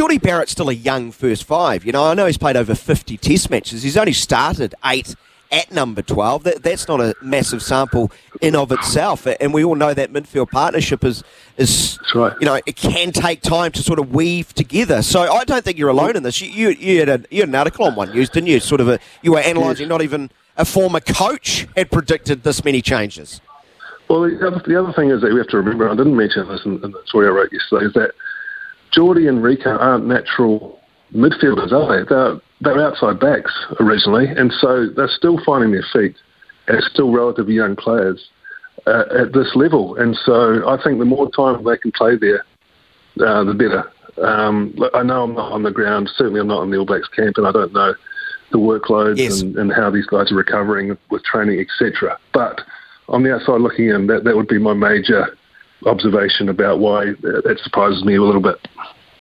Jordie Barrett's still a young first five. You know, I know he's played over 50 test matches. He's only started eight at number 12. That, that's not a massive sample in of itself. And we all know that midfield partnership is, is right. you know, it can take time to sort of weave together. So I don't think you're alone in this. You, you, you, had, a, you had an article on one news, didn't you? Sort of a, you were analysing not even a former coach had predicted this many changes. Well, the other, the other thing is that we have to remember, I didn't mention this in, in the story I wrote yesterday, is that Jordie and Rieko aren't natural midfielders, are they? They're, they're outside backs originally, and so they're still finding their feet as still relatively young players uh, at this level. And so I think the more time they can play there, uh, the better. Um, I know I'm not on the ground, certainly I'm not in the All Blacks camp, and I don't know the workloads yes. and, and, how these guys are recovering with training, etc. But on the outside looking in, that, that would be my major observation about why that surprises me a little bit.